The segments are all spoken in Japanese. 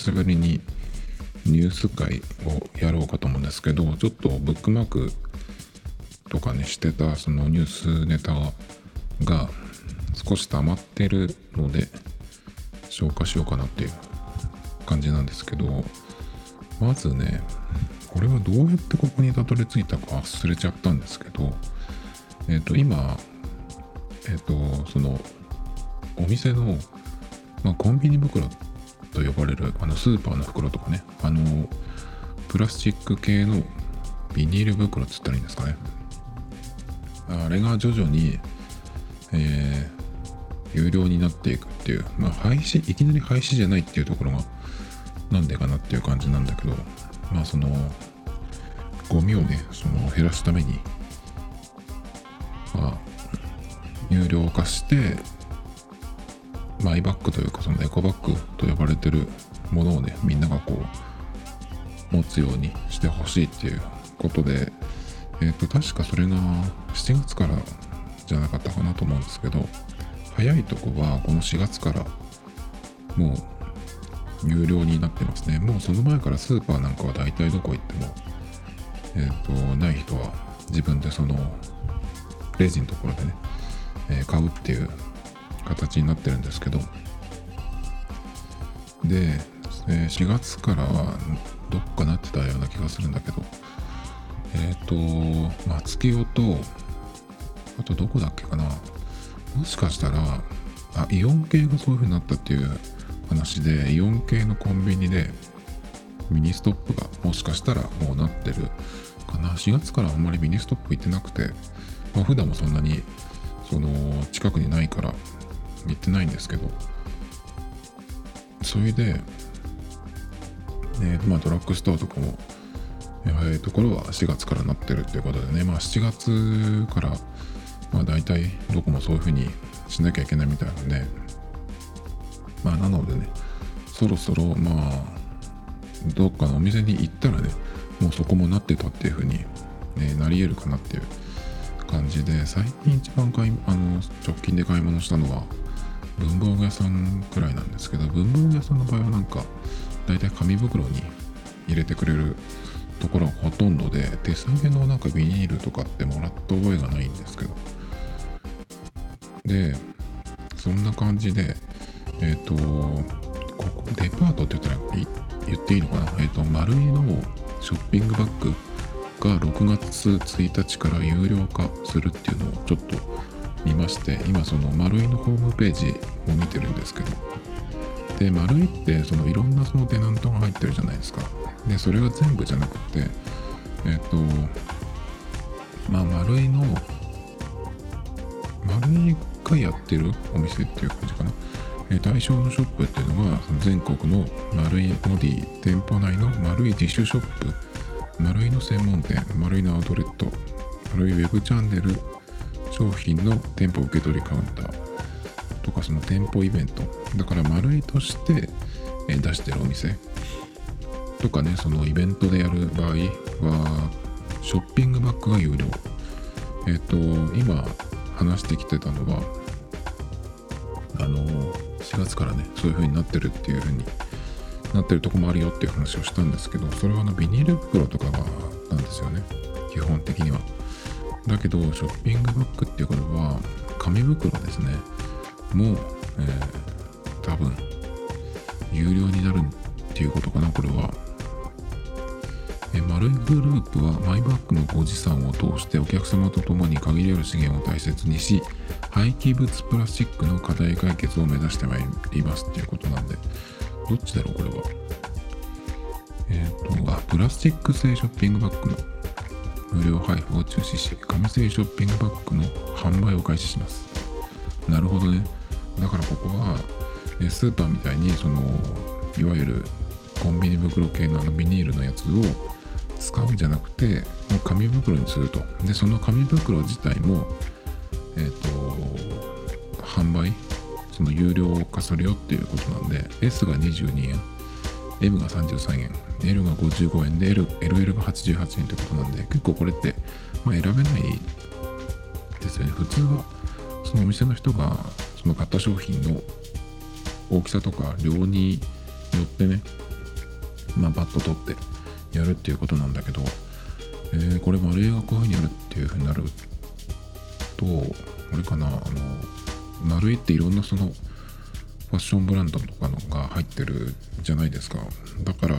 しぶりにニュース会をやろうかと思うんですけどちょっとブックマークとかにしてたそのニュースネタが少し溜まってるので消化しようかなっていう感じなんですけどまずねこれはどうやってここにたどり着いたか忘れちゃったんですけどえっ、と今えっ、とそのお店の、ま、コンビニ袋ってと呼ばれるあのスーパーの袋とかねあのプラスチック系のビニール袋っつったらいいんですかね。あれが徐々に、えー、有料になっていくっていう、まあ、廃止いきなり廃止じゃないっていうところがなんでかなっていう感じなんだけどまあそのゴミをねその減らすためにまあ有料化してマイバッグというかそのエコバッグと呼ばれてるものをねみんながこう持つようにしてほしいっていうことでえっ、ー、と確かそれが7月からじゃなかったかなと思うんですけど早いとこはこの4月からもう有料になってますね。もうその前からスーパーなんかは大体どこ行ってもえっ、ー、とない人は自分でそのレジのところでね、えー、買うっていう形になってるんですけど。で、え4月からはどっかなってたような気がするんだけど。えっ、ー、と松清とあとどこだっけかな。もしかしたらあイオン系がそういう風になったっていう話でイオン系のコンビニでミニストップがもしかしたらもうなってるかな。4月からあんまりミニストップ行ってなくて、まあ、普段もそんなにその近くにないから行ってないんですけど。それで、ねまあ、ドラッグストアとかも早いところは4月からなってるっていうことでね。まあ7月からまあ大体どこもそういうふうにしなきゃいけないみたいなんで。まあなのでねそろそろまあどっかのお店に行ったらねもうそこもなってたっていうふうに、ね、なり得るかなっていう感じで。最近一番買いあの直近で買い物したのは文房具屋さんくらいなんですけど文房具屋さんの場合はなんか大体紙袋に入れてくれるところがほとんどで手提げのなんかビニールとかってもらった覚えがないんですけど。でそんな感じでえっ、ー、とここデパートって言ったら言っていいのかな？えっ、ー、と丸いのショッピングバッグが6月1日から有料化するっていうのをちょっと見まして今その丸いのホームページを見てるんですけどで丸いってそのいろんなそのテナントが入ってるじゃないですか。でそれが全部じゃなくてえっ、とまあ丸いの丸いがやってるお店っていう感じかな。え対象のショップっていうのが全国の丸いボディ店舗内の丸い自主ショップ。丸いの専門店丸いのアウトレット。丸いウェブチャンネル。商品の店舗受け取りカウンターとかその店舗イベント。だから丸いとして出してるお店。とかねそのイベントでやる場合はショッピングバッグが有料。えっ、と今話してきてたのはあの4月からねそういう風になってるっていう風になってるとこもあるよっていう話をしたんですけどそれはあのビニール袋とかがなんですよね。基本的には。だけどショッピングバッグっていうことは紙袋ですね。もう、えー、多分有料になるっていうことかなこれは。え丸いグループはマイバッグのご持参を通してお客様と共に限りある資源を大切にし廃棄物プラスチックの課題解決を目指してまいりますっていうことなんで。どっちだろうこれは。えっ、ー、とあプラスチック製ショッピングバッグの。無料配布を中止し、紙製ショッピングバッグの販売を開始します。なるほどね。だからここは、スーパーみたいに、その、いわゆるコンビニ袋系のあのビニールのやつを使うんじゃなくて、もう紙袋にすると。で、その紙袋自体も、えっ、ー、と、販売、その有料化するよっていうことなんで、S が22円、M が33円、L が55円で L LL が88円ってことなんで、結構これって、まあ、選べないですよね。普通は、そのお店の人が、その買った商品の、大きさとか量によってねまあバット取ってやるっていうことなんだけど、えー、これ丸絵がこういうふうにやるっていうふうになるとあれかなあの丸絵っていろんなそのファッションブランドとかのが入ってるじゃないですかだから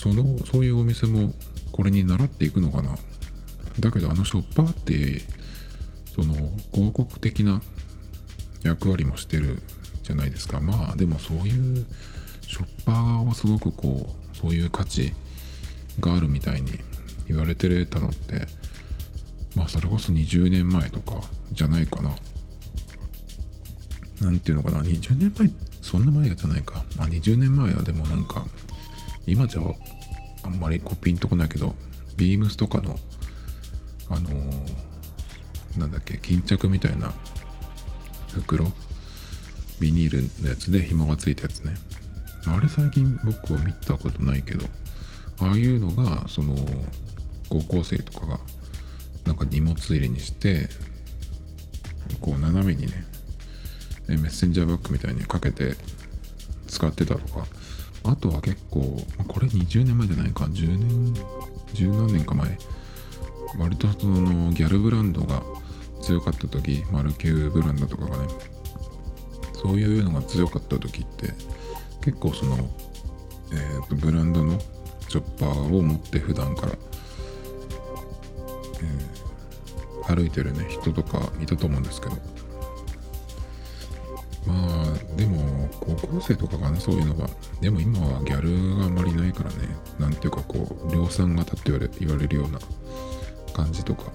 そのそういうお店もこれに習っていくのかな。だけどあのショッパーってその広告的な役割もしてるじゃないですか。まあでもそういうショッパーはすごくこうそういう価値があるみたいに言われてたのってまあそれこそ20年前とかじゃないかな。なんていうのかな。20年前そんな前じゃないか。あ20年前はでもなんか今じゃあんまりこうピンとこないけどビームスとかのあのー、なんだっけ巾着みたいな袋？ビニールのやつで紐がついたやつね。あれ最近僕は見たことないけどああいうのがその高校生とかがなんか荷物入れにしてこう斜めにねメッセンジャーバッグみたいにかけて使ってたとかあとは結構これ20年前じゃないか。10年十何年か前。割とそのギャルブランドが強かった時マルキューブランドとかがね。そういうのが強かった時って結構その、えーと、ブランドのチョッパーを持って普段から、えー、歩いてるね人とかいたと思うんですけど。まあでも高校生とかかなそういうのがでも今はギャルがあんまりないからねなんていうかこう量産型って言われ言われるような感じとか。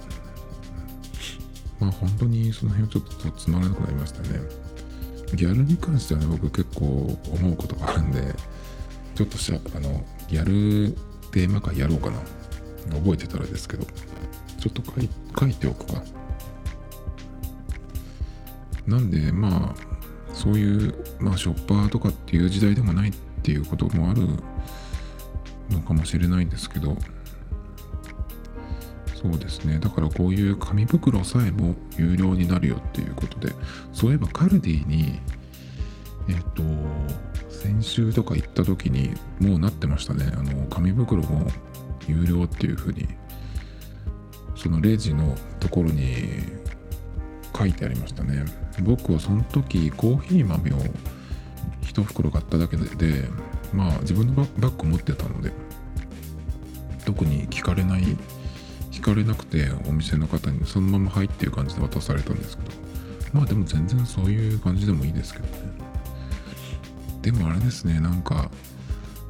まあ本当にその辺はちょっとつまらなくなりましたね。ギャルに関してはね僕結構思うことがあるんでちょっとしあのギャルテーマ会やろうかな覚えてたらですけどちょっと書いておくか。なんでまあそういう、まあ、ショッパーとかっていう時代でもないっていうこともあるのかもしれないんですけどそうですね。だからこういう紙袋さえも有料になるよっていうことでそういえばカルディにえっ、と先週とか行った時にもうなってましたね。あの紙袋も有料っていうふうにそのレジのところに書いてありましたね。僕はその時コーヒー豆を1袋買っただけでまあ自分のバッグ持ってたので特に聞かれない聞かれなくてお店の方にそのまま入っていう感じで渡されたんですけどまあでも全然そういう感じでもいいですけどね。でもあれですねなんか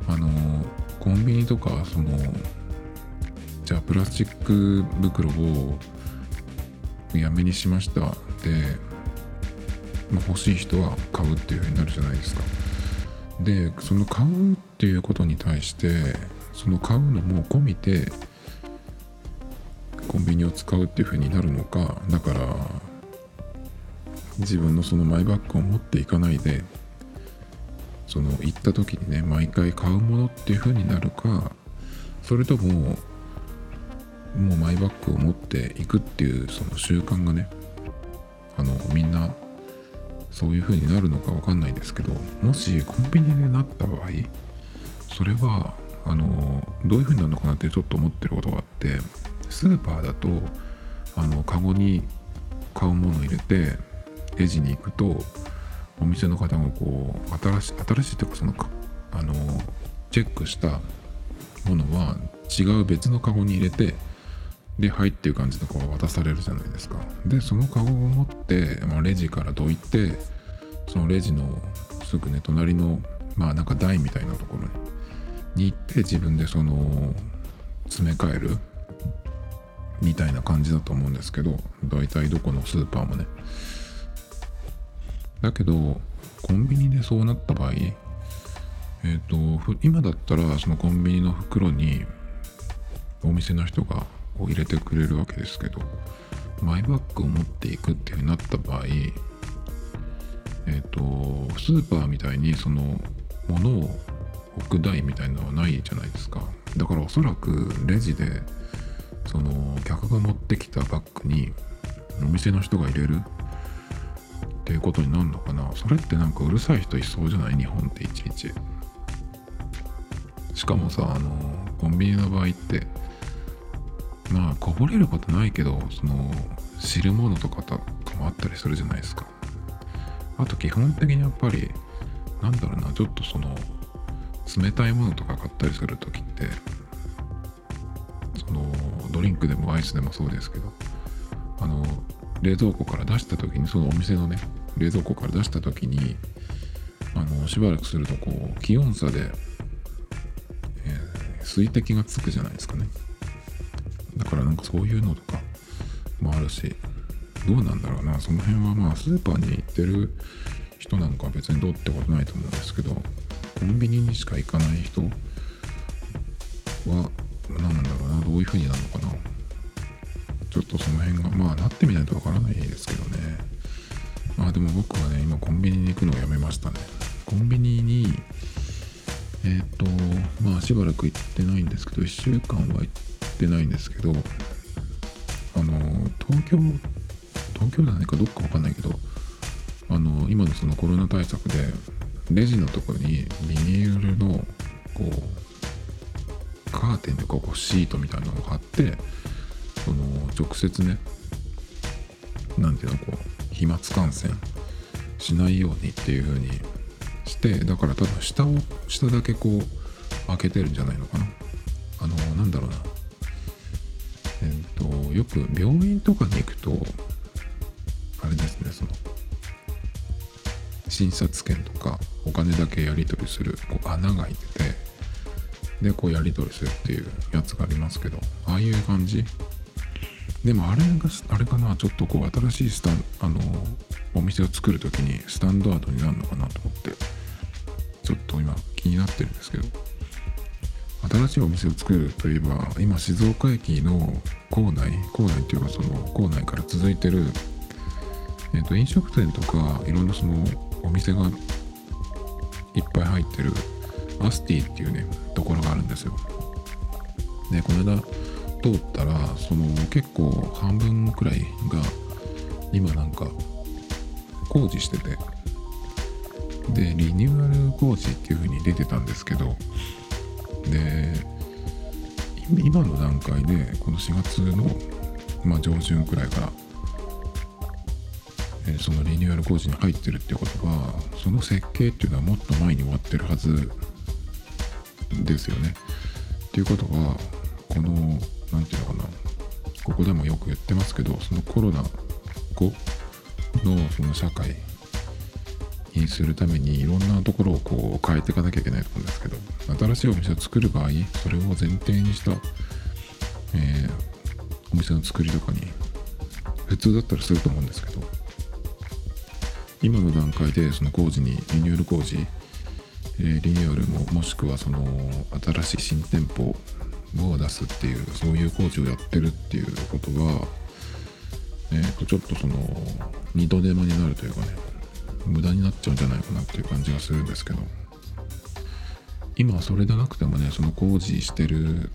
あのコンビニとかそのじゃあプラスチック袋をやめにしました、ま、欲しい人は買うっていう風になるじゃないですか。でその買うっていうことに対してその買うのも込みでコンビニを使うっていう風になるのかだから自分のそのマイバッグを持っていかないでその行った時にね毎回買うものっていう風になるかそれとももうマイバッグを持っていくっていうその習慣がねあのみんなそういう風になるのか分かんないですけどもしコンビニでなった場合それはあのどういう風になるのかなってちょっと思ってることがあってスーパーだとあのカゴに買うものを入れてレジに行くとお店の方がこう新しい新しいっていうかそのあのチェックしたものは違う別のカゴに入れてで、はいっていう感じでこう渡されるじゃないですか。で、そのカゴを持って、まあ、レジからどいて、そのレジのすぐね、隣の、まあなんか台みたいなところに行って自分でその詰め替えるみたいな感じだと思うんですけど、大体どこのスーパーもね。だけど、コンビニでそうなった場合、えっ、ー、と、今だったらそのコンビニの袋にお店の人がを入れてくれるわけですけどマイバッグを持っていくっていう風になった場合えっ、ー、とスーパーみたいにそのものを置く台みたいなのはないじゃないですか。だからおそらくレジでその客が持ってきたバッグにお店の人が入れる。っていうことになるのかな。それってなんかうるさい人いそうじゃない？日本っていちいち。しかもさあのコンビニの場合ってまあこぼれることないけどその汁物とかとかもあったりするじゃないですか。あと基本的にやっぱりなんだろうなちょっとその冷たいものとか買ったりする時ってそのドリンクでもアイスでもそうですけどあの冷蔵庫から出した時にそのお店のね冷蔵庫から出した時にあのしばらくするとこう気温差で、えー水滴がつくじゃないですかね。だからなんかそういうのとかもあるしどうなんだろうな。その辺はまあスーパーに行ってる人なんかは別にどうってことないと思うんですけどコンビニにしか行かない人は何なんだろうな。どういう風になるのかな。ちょっとその辺がまあなってみないとわからないですけどね。まあでも僕はね今コンビニに行くのをやめましたね。コンビニにえっ、とまあしばらく行ってないんですけど1週間は行ってないんですけどあの東京東京じゃないかどっかわかんないけどあの今のそのコロナ対策でレジのとこにビニールのこうカーテンでこうシートみたいなのを貼ってその直接ねなんていうのこう飛沫感染しないようにっていう風にしてだから多分下を下だけこう開けてるんじゃないのかな。あのなんだろうな、よく病院とかに行くとあれですねその診察券とかお金だけやり取りするこう穴が開いててでこうやり取りするっていうやつがありますけどああいう感じ。でもあれがあれかなちょっとこう新しいスタンあのお店を作る時にスタンダードになるのかなと思ってちょっと今気になってるんですけど新しいお店を作るといえば今静岡駅の構内構内っていうかその構内から続いてる、えー、と飲食店とかいろんなそのお店がいっぱい入ってるアスティっていうねところがあるんですよ。でこの間通ったらその結構半分くらいが今なんか工事してて。でリニューアル工事っていう風に出てたんですけど。で今の段階でこの4月の、まあ、上旬くらいから、えーそのリニューアル工事に入ってるっていうことはその設計っていうのはもっと前に終わってるはずですよね。っていうことはこの何て言うのかなここでもよく言ってますけどそのコロナ後のその社会にするためにいろんなところをこう変えていかなきゃいけないと思うんですけど新しいお店を作る場合それを前提にした、えーお店の作りとかに普通だったらすると思うんですけど今の段階でその工事にリニューアル工事、えーリニューアルももしくはその新しい新店舗を出すっていうそういう工事をやってるっていうことは、えー、とちょっとその二度手間になるというかね無駄になっちゃうんじゃないかなっていう感じがするんですけど。今はそれでなくてもねその工事してる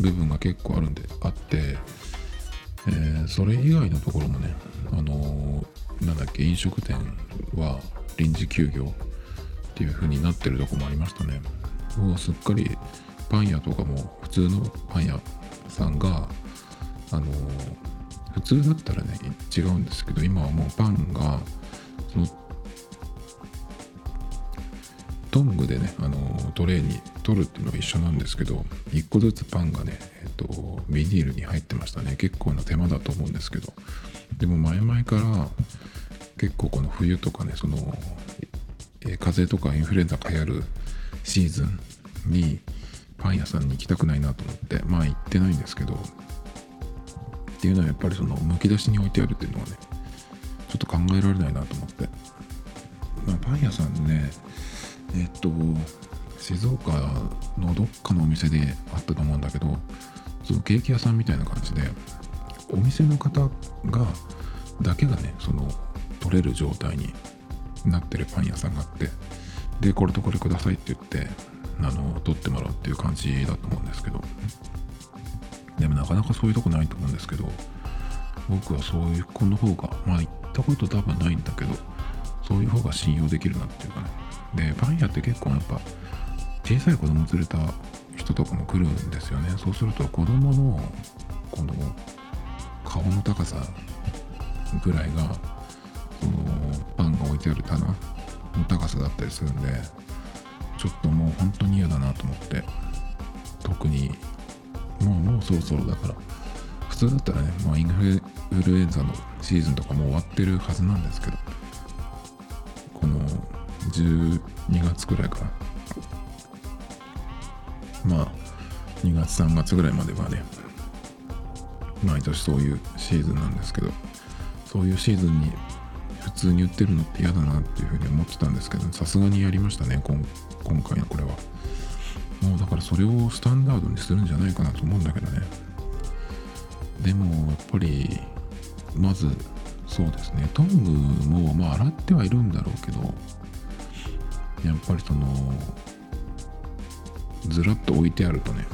部分が結構あるんであって、えーそれ以外のところもねあのーなんだっけ飲食店は臨時休業っていう風になってるとこもありましたね。もうすっかりパン屋とかも普通のパン屋さんがあのー普通だったらね違うんですけど今はもうパンがそのトングでね、あのトレーに取るっていうのが一緒なんですけど1個ずつパンがね、えっと、ビニールに入ってましたね。結構な手間だと思うんですけど。でも前々から結構この冬とかねその、え風邪とかインフルエンザが流行るシーズンにパン屋さんに行きたくないなと思ってまあ行ってないんですけどっていうのはやっぱりそのむき出しに置いてあるっていうのはねちょっと考えられないなと思って、まあ、パン屋さんねえっと静岡のどっかのお店であったと思うんだけどそのケーキ屋さんみたいな感じでお店の方がだけがねその取れる状態になってるパン屋さんがあってでこれとこれくださいって言ってあの取ってもらうっていう感じだと思うんですけど。でもなかなかそういうとこないと思うんですけど僕はそういう子の方がまあ行ったこと多分ないんだけどそういう方が信用できるなっていうかね。でパン屋って結構やっぱ小さい子供連れた人とかも来るんですよね。そうすると子供のこの顔の高さぐらいがそのパンが置いてある棚の高さだったりするんでちょっともう本当に嫌だなと思って特にもうもうそろそろだから普通だったらね、まあ、インフルエンザのシーズンとかも終わってるはずなんですけど12月くらいかな。まあ2月3月ぐらいまではね毎年そういうシーズンなんですけどそういうシーズンに普通に売ってるのって嫌だなっていうふうに思ってたんですけどさすがにやりましたね今回のこれは。もうだからそれをスタンダードにするんじゃないかなと思うんだけどね。でもやっぱりまずそうですね。トングもまあ洗ってはいるんだろうけどやっぱりそのずらっと置いてあるとね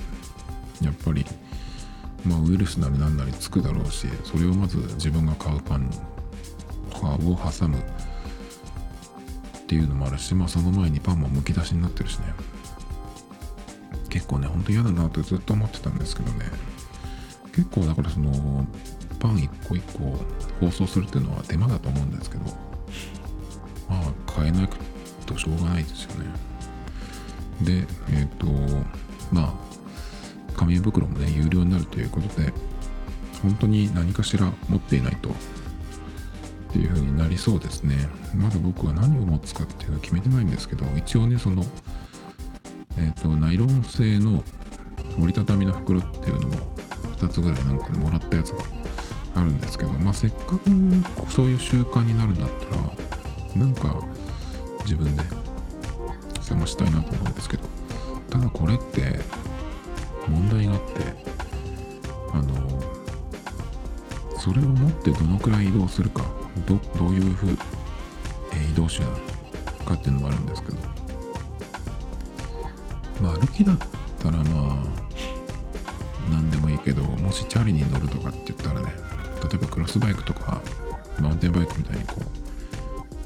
やっぱりまあウイルスなりなんなりつくだろうしそれをまず自分が買うパンを挟むっていうのもあるしまあその前にパンもむき出しになってるしね。結構ねほんと嫌だなってずっと思ってたんですけどね。結構だからそのパン一個一個包装するっていうのは手間だと思うんですけどまあ買えなくとしょうがないですよね。でえっ、ー、とまあ紙袋もね有料になるということで本当に何かしら持っていないとっていう風になりそうですね。まだ僕は何を持つかっていうのは決めてないんですけど一応ねそのえっ、ー、とナイロン製の折りたたみの袋っていうのも2つぐらいなんかでもらったやつがあるんですけどまあせっかくそういう習慣になるんだったらなんか自分で探したいなと思うんですけどただこれって問題があってあのそれを持ってどのくらい移動するかどどういうふう、えー、移動手段かっていうのもあるんですけどまあ歩きだったらまあ何でもいいけどもしチャリに乗るとかって言ったらね例えばクロスバイクとかマウンテンバイクみたいにこ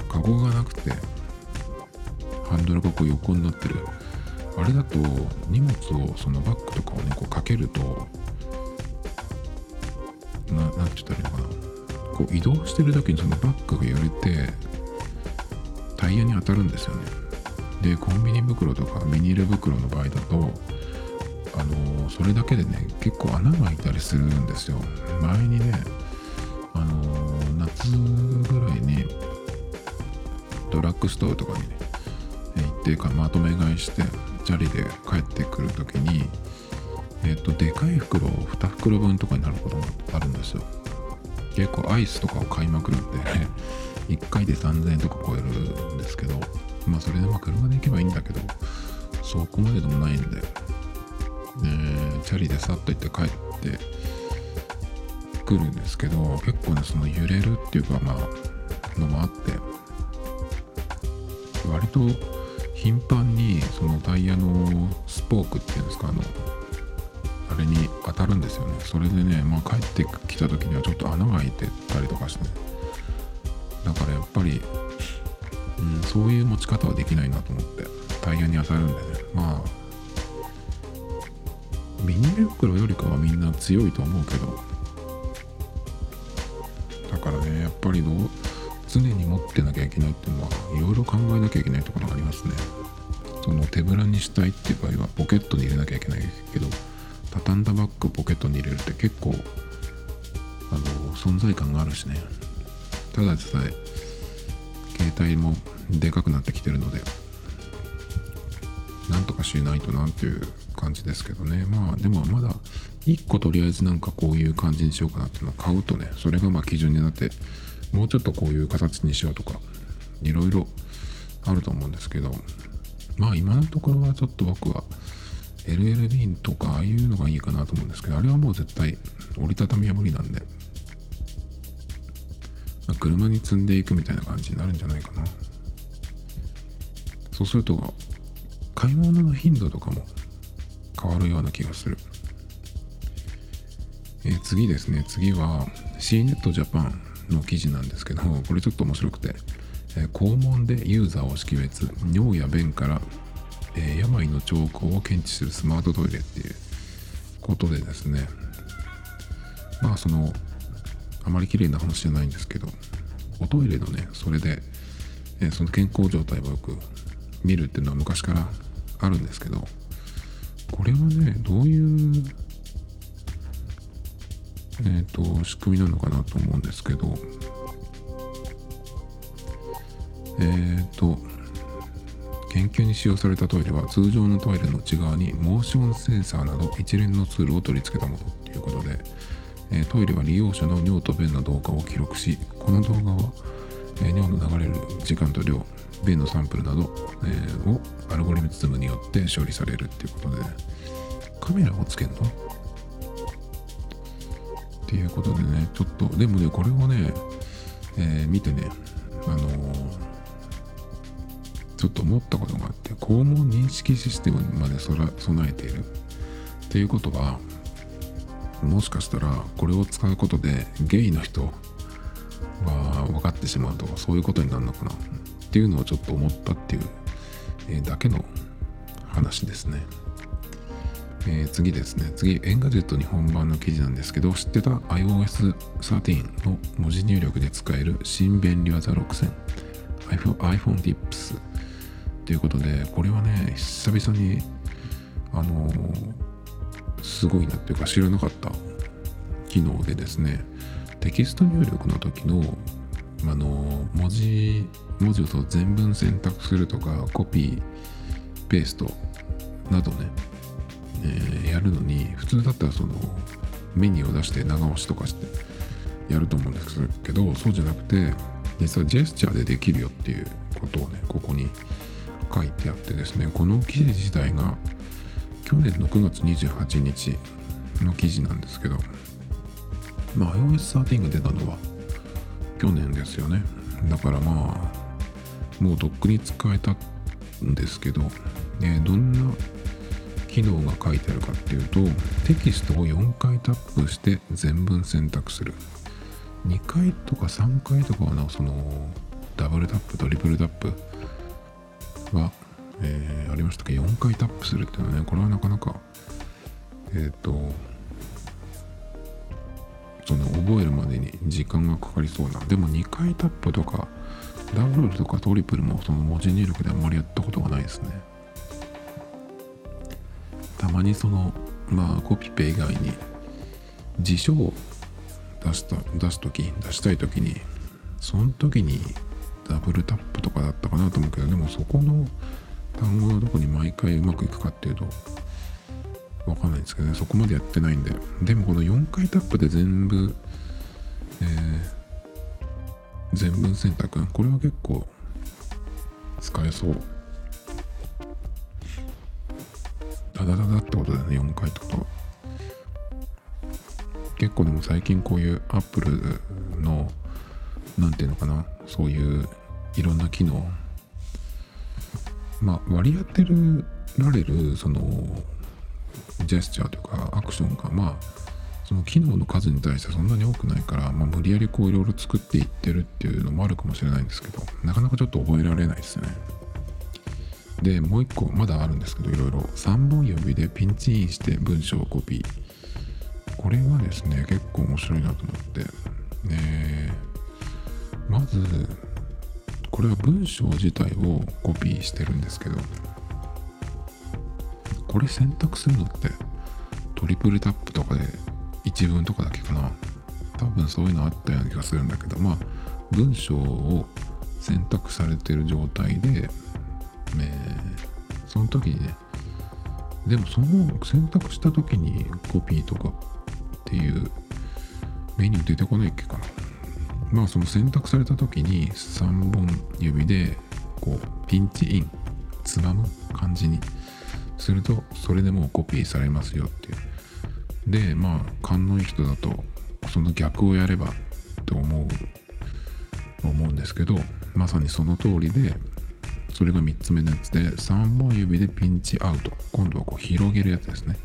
うカゴがなくてハンドルがこう横になってる。あれだと荷物をそのバッグとかをねこうかけるとななんて言ったらいいのかな。こう移動してる時にそのバッグが揺れてタイヤに当たるんですよね。でコンビニ袋とかビニール袋の場合だとあのそれだけでね結構穴が開いたりするんですよ。前にねあの夏ぐらいにドラッグストアとかにねっていうかまとめ買いしてチャリで帰ってくる時にえっ、ー、とでかい袋を2袋分とかになることもあるんですよ。結構アイスとかを買いまくるんで、1回で3000円とか超えるんですけどまあそれでまあ車で行けばいいんだけどそこまででもないんで、えー、チャリでさっと行って帰ってくるんですけど結構ねその揺れるっていうかまあのもあって割と頻繁にそのタイヤのスポークっていうんですかあのあれに当たるんですよね。それでね、まあ、帰ってきた時にはちょっと穴が開いてたりとかして。だからやっぱり、うん、そういう持ち方はできないなと思ってタイヤに当たるんでね。まあビニ袋よりかはみんな強いと思うけど。だからねやっぱりどう常に持ってなきゃいけないっていうのはいろいろ考えなきゃいけないところがありますね。その手ぶらにしたいっていう場合はポケットに入れなきゃいけないけど畳んだバッグポケットに入れるって結構あの存在感があるしね。ただでさえ携帯もでかくなってきてるのでなんとかしないとなっていう感じですけどね。まあでもまだ1個とりあえずなんかこういう感じにしようかなっていうのを買うとねそれがまあ基準になってもうちょっとこういう形にしようとかいろいろあると思うんですけどまあ今のところはちょっと僕は LLB とかああいうのがいいかなと思うんですけどあれはもう絶対折りたたみは無理なんで、まあ、車に積んでいくみたいな感じになるんじゃないかな。そうすると買い物の頻度とかも変わるような気がする、えー、次ですね。次は C ネットジャパン。の記事なんですけどこれちょっと面白くてえー肛門でユーザーを識別尿や便から、え病の兆候を検知するスマートトイレっていうことでですねまあそのあまり綺麗な話じゃないんですけどおトイレのねそれで、えその健康状態をよく見るっていうのは昔からあるんですけどこれはねどういうえっ、と仕組みなのかなと思うんですけど。えっ、と研究に使用されたトイレは通常のトイレの内側にモーションセンサーなど一連のツールを取り付けたものということで、えトイレは利用者の尿と便の動画を記録しこの動画は、え尿の流れる時間と量便のサンプルなど、えーをアルゴリズムによって処理されるっていうことでカメラをつけるの？っていうことでねちょっとでもねこれをね、えー見てねあのーちょっと思ったことがあって肛門認識システムまで備えているっていうことはもしかしたらこれを使うことでゲイの人は分かってしまうとかそういうことになるのかなっていうのをちょっと思ったっていう、えだけの話ですね。えー次ですね。次、 Engadget 日本版の記事なんですけど、知ってた iOS13 の文字入力で使える新便利技6000 iPhone, Tips ということで、これはね、久々に、あのーすごいなっていうか知らなかった。機能でですね、テキスト入力の時の、あのー文字、文字をそう全文選択するとか、コピー、ペーストなどね、えーやるのに普通だったらそのメニューを出して長押しとかしてやると思うんですけどそうじゃなくて実はジェスチャーでできるよっていうことをねここに書いてあってですねこの記事自体が去年の9月28日の記事なんですけどまあ iOS13 が出たのは去年ですよね。だからまあもうとっくに使えたんですけど、えーどんな機能が書いてあるかっていうとテキストを4回タップして全文選択する。2回とか3回とかはなそのダブルタップトリプルタップは、えーありましたけ？ど4回タップするっていうのはねこれはなかなかえっ、とその覚えるまでに時間がかかりそうなでも2回タップとかダウンロードとかトリプルもその文字入力であんまりやったことがないですね。たまにそのまあコピペ以外に辞書を出した出す時出したい時にその時にダブルタップとかだったかなと思うけどでもそこの単語がどこに毎回うまくいくかっていうとわかんないんですけどね。そこまでやってないんで。でもこの4回タップで全部えー全文選択。これは結構使えそう。ダダダダってことだよね4回とは結構でも最近こういうアップルのなんていうのかなそういういろんな機能。まあ割り当てるられるそのジェスチャーというかアクションがまあその機能の数に対してそんなに多くないから、まあ、無理やりこういろいろ作っていってるっていうのもあるかもしれないんですけどなかなかちょっと覚えられないですね。でもう一個まだあるんですけどいろいろ。3本指でピンチインして文章をコピー。これはですね結構面白いなと思って。でまずこれは文章自体をコピーしてるんですけどこれ選択するのってトリプルタップとかで一文とかだけかな。多分そういうのあったような気がするんだけどまあ文章を選択されてる状態で、えーその時にねでもその選択した時にコピーとかっていうメニュー出てこないっけかな。まあその選択された時に3本指でこうピンチインつまむ感じにするとそれでもうコピーされますよっていう。でまあ勘のいい人だとその逆をやればと思う思うんですけどまさにその通りでそれが3つ目のやつで3本指でピンチアウト。今度はこう広げるやつですね。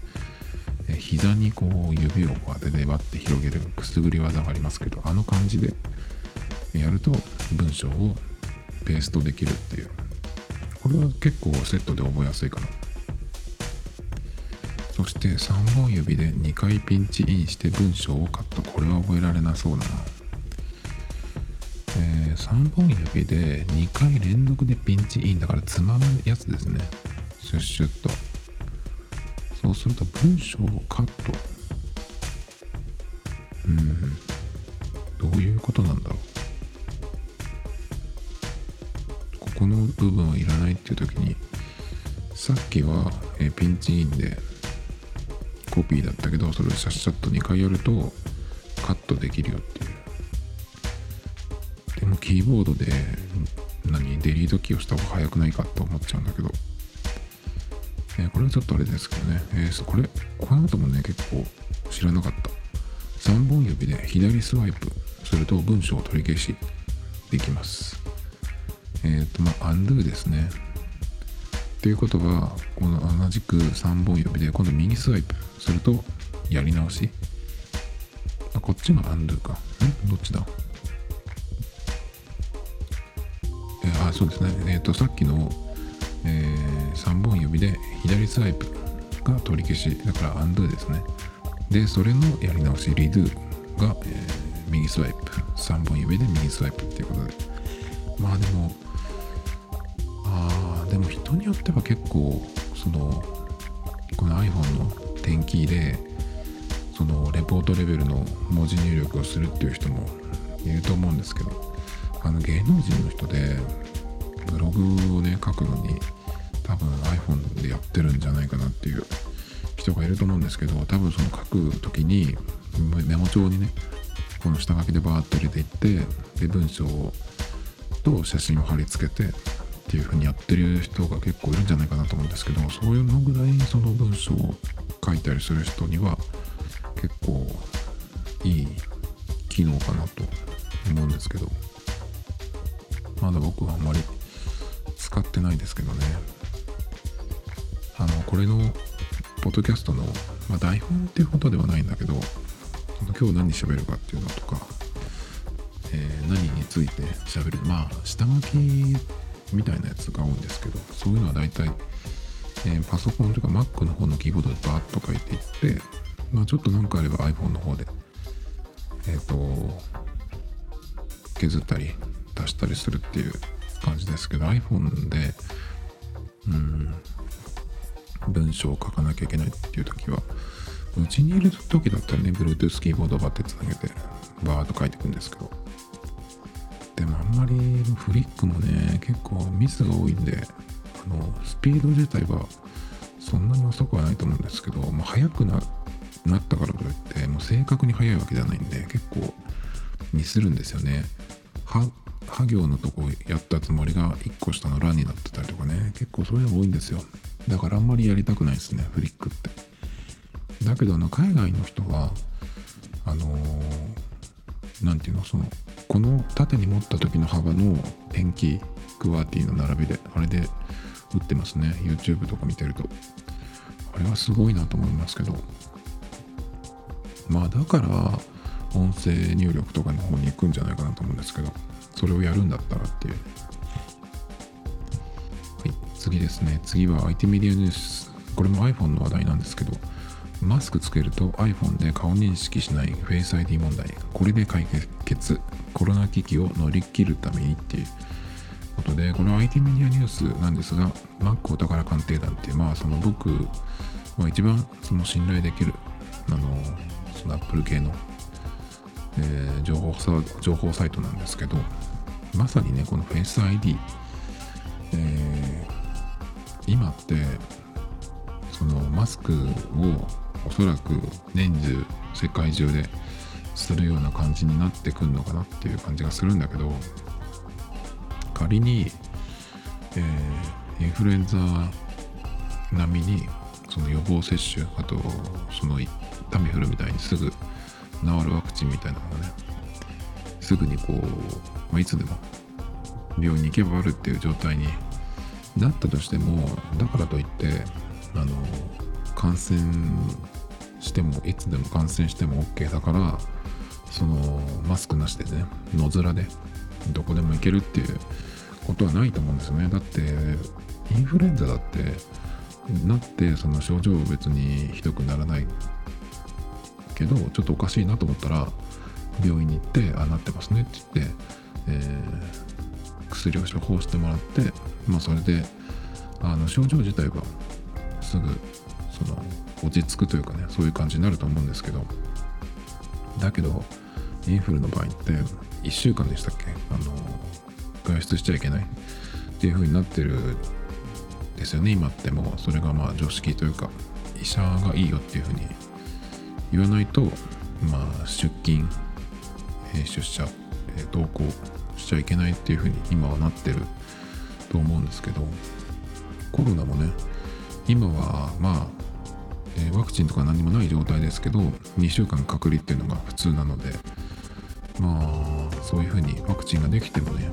膝にこう指をこう当てて割って広げるくすぐり技がありますけどあの感じでやると文章を、ペーストできるっていう。これは結構セットで覚えやすいかな。そして3本指で2回ピンチインして文章をカット。これは覚えられなそうだな、3本指で2回連続でピンチインだからつまむやつですね。シュッシュッと。そうすると文章をカット。うん。どういうことなんだろう。ここの部分はいらないっていう時にさっきは、えピンチインでコピーだったけどそれをシャッシャッと2回やるとカットできるよっていう。キーボードで何デリートキーをした方が早くないかって思っちゃうんだけど、えー、これはちょっとあれですけどね、えー、これこの後もね結構知らなかった。3本指で左スワイプすると文章を取り消しできます。えっ、ー、とまあ undo ですね。っていうことはこの同じく3本指で今度右スワイプするとやり直し。あこっちが undo か。ん？どっちだ？そうですね。えっ、ー、とさっきの、えー、3本指で左スワイプが取り消しだから undo ですね。でそれのやり直し redo が、えー、右スワイプ。3本指で右スワイプっていうことで。まあでもああでも人によっては結構そのこの iPhone の点キーでそのレポートレベルの文字入力をするっていう人もいると思うんですけどあの芸能人の人でブログをね書くのに多分 iPhone でやってるんじゃないかなっていう人がいると思うんですけど多分その書く時にメモ帳にねこの下書きでバーッと入れていってで文章と写真を貼り付けてっていう風にやってる人が結構いるんじゃないかなと思うんですけどそういうのぐらいその文章を書いたりする人には結構いい機能かなと思うんですけど。まだ僕はあんまり使ってないですけどね。あのこれのポッドキャストの、まあ、台本っていうことではないんだけど今日何喋るかっていうのとか、えー、何について喋るまあ下書きみたいなやつが多いんですけどそういうのは大体、えー、パソコンとか Mac の方のキーボードでバーッと書いていってまあちょっと何かあれば iPhone の方でえっ、ー、と削ったり足したりするっていう感じですけど iPhone でうん文章を書かなきゃいけないっていう時はうちにいる時だったらね Bluetooth キーボードバッてつなげてバーッと書いていくんですけどでもあんまりフリックもね結構ミスが多いんであのスピード自体はそんなに遅くはないと思うんですけどもう速くなったからといってもう正確に速いわけじゃないんで結構ミスるんですよね。は行のとこやったつもりが1個下のランになってたりとかね。結構そういうの多いんですよ。だからあんまりやりたくないですねフリックって。だけどあの海外の人はあの何、ー、て言うのそのこの縦に持った時の幅のペンキクワーティーの並びであれで打ってますね。YouTube とか見てると。あれはすごいなと思いますけど。まあだから音声入力とかの方に行くんじゃないかなと思うんですけど。それをやるんだったらっていう。はい次ですね。次は IT メディアニュース。これも iPhone の話題なんですけどマスクつけると iPhone で顔認識しない Face ID 問題。これで解決。コロナ危機を乗り切るためにっていう。ことでこれは IT メディアニュースなんですが Mac お宝鑑定団ってまあその僕は一番その信頼できるあのその Apple 系の、えー、情報情報サイトなんですけどまさにねこの Face ID、えー、今ってそのマスクをおそらく年中世界中でするような感じになってくんのかなっていう感じがするんだけど仮に、えー、インフルエンザ並みにその予防接種あとそのタミフルみたいにすぐ治るワクチンみたいなのがねすぐにこう、ま、いつでも病院に行けばあるっていう状態になったとしてもだからといってあの感染してもいつでも感染しても OK だからそのマスクなしでね野面でどこでも行けるっていうことはないと思うんですよね。だってインフルエンザだってなってその症状別にひどくならないけどちょっとおかしいなと思ったら病院に行ってあなってますねって言って、えー、薬を処方してもらってまあそれであの症状自体はすぐその落ち着くというかねそういう感じになると思うんですけどだけどインフルの場合って1週間でしたっけ？あの外出しちゃいけない。っていう風になってるですよね今ってもう。それがまあ常識というか医者がいいよっていう風に言わないとまあ出勤出社同行しちゃいけないっていう風に今はなってると思うんですけどコロナもね今はまあ、えワクチンとか何もない状態ですけど2週間隔離っていうのが普通なのでまあそういうふうにワクチンができてもね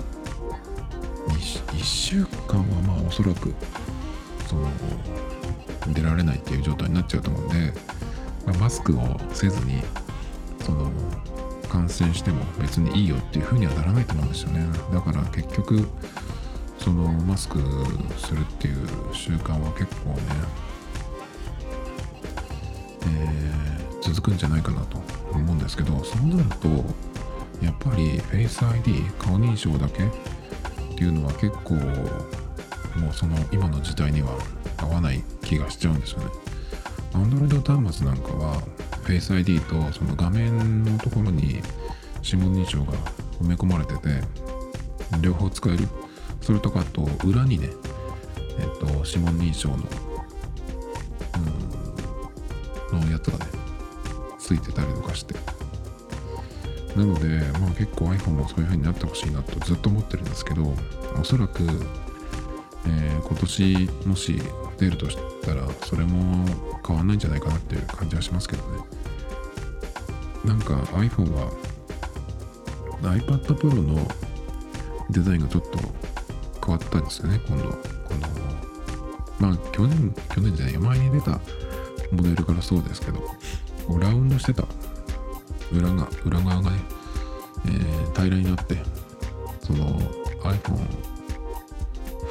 1, 1週間はまあおそらくその出られないっていう状態になっちゃうと思うんで、まあ、マスクをせずにその感染しても別にいいよっていうふうにはならないと思うんですよね。だから結局そのマスクするっていう習慣は結構ね、えー、続くんじゃないかなと思うんですけどそうなるとやっぱり Face ID 顔認証だけっていうのは結構もうその今の時代には合わない気がしちゃうんですよね。Android 端末なんかは Face ID とその画面のところに指紋認証が埋め込まれてて両方使える。それとかあと裏にねえっと指紋認証のうんのやつがねついてたりとかして。なので、まあ、結構 iPhone もそういう風になってほしいなとずっと思ってるんですけどおそらく、え、今年もし出るとしたらそれも変わんないんじゃないかなっていう感じはしますけどね。なんか iPhone は iPad Pro のデザインがちょっと変わったんですよね。今度このまあ去年去年じゃない前に出たモデルからそうですけどラウンドしてた裏が裏側がね、えー、平らになってその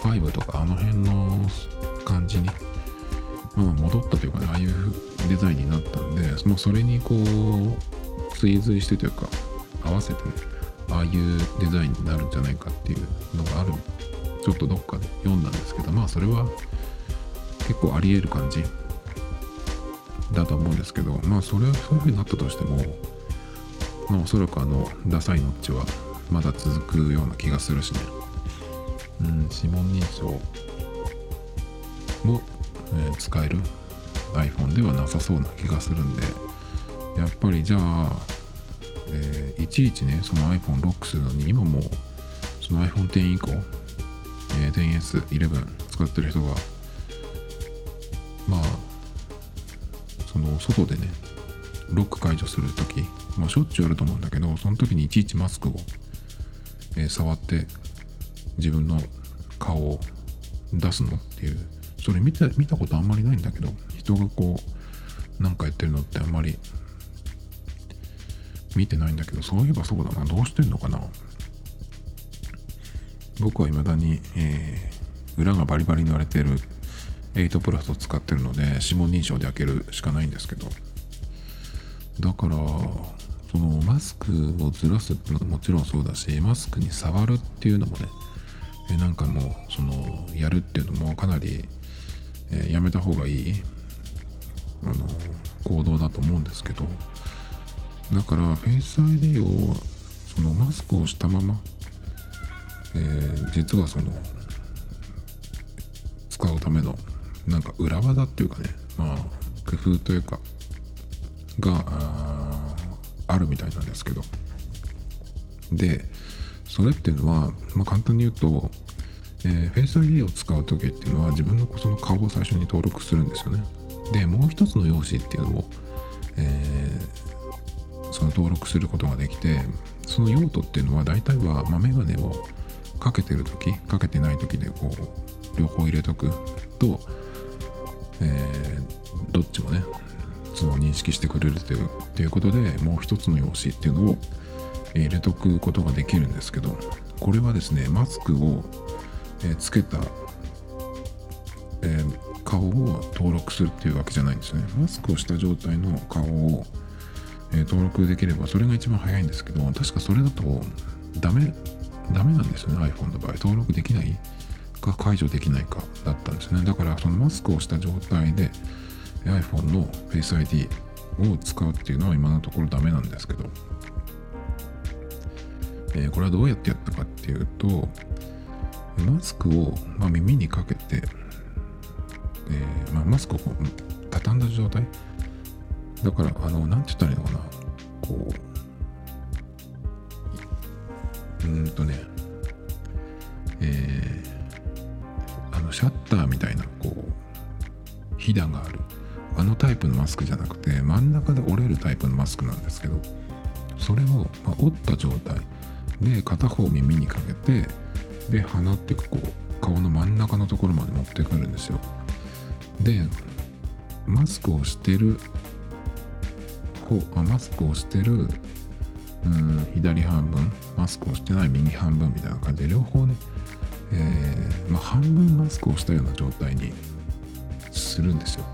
iPhone5 とかあの辺の感じに、まあ、戻ったというかねああいうデザインになったんでもうそれにこう追随してというか合わせてねああいうデザインになるんじゃないかっていうのがあるちょっとどっかで読んだんですけどまあそれは結構あり得る感じだと思うんですけどまあそれはそういう風になったとしてもまあおそらくあのダサいノッチはまだ続くような気がするしね。うん指紋認証も、え、使える iPhone ではなさそうな気がするんでやっぱりじゃあ、えー、いちいちねその iPhone ロックするのに今もその iPhone X 以降、えー、10S、11使ってる人がまあその外でねロック解除するとき、まあ、しょっちゅうあると思うんだけどその時にいちいちマスクを、えー、触って自分の顔を出すのっていうそれ見た見たことあんまりないんだけど人がこうなんかやってるのってあんまり見てないんだけどそういえばそうだな。どうしてんのかな？僕は未だに、えー、裏がバリバリに割れてる8プラスを使ってるので指紋認証で開けるしかないんですけど。だからそのマスクをずらすっていうのももちろんそうだしマスクに触るっていうのもねえなんかもうそのやるっていうのもかなり、えー、やめた方がいい。あの行動だと思うんですけど。だから Face ID をそのマスクをしたまま、えー、実はその使うためのなんか裏技っていうかねまあ工夫というかがあるみたいなんですけど。でそれっていうのは、まあ、簡単に言うと、えー、Face ID を使う時っていうのは自分のその顔を最初に登録するんですよね。でもう一つの用紙っていうのを、えー、その登録することができてその用途っていうのは大体は、まあ、メガネをかけてる時かけてない時でこう両方入れとくと、えー、どっちもねその認識してくれるというということでもう一つの用紙っていうのを入れとくことができるんですけどこれはですねマスクをえーつけた、え顔を登録するっていうわけじゃないんですね。マスクをした状態の顔を、え登録できればそれが一番早いんですけど確かそれだとダメダメなんですよね iPhone の場合。登録できないか解除できないかだったんですね。だからそのマスクをした状態で iPhone の Face ID を使うっていうのは今のところダメなんですけど、えーこれはどうやってやったかっていうとマスクを、まあ、耳にかけて、えーまあ、マスクをこう畳んだ状態？だからあのなんて言ったらいいのかな？こううーんとねえーあのシャッターみたいなこうひだがある。あのタイプのマスクじゃなくて真ん中で折れるタイプのマスクなんですけどそれを、ま折った状態で片方耳にかけてで鼻ってこう顔の真ん中のところまで持ってくるんですよ。でマスクをしてる方あマスクをしてるうん左半分マスクをしてない右半分みたいな感じで両方ね、えーまあ、半分マスクをしたような状態にするんですよ。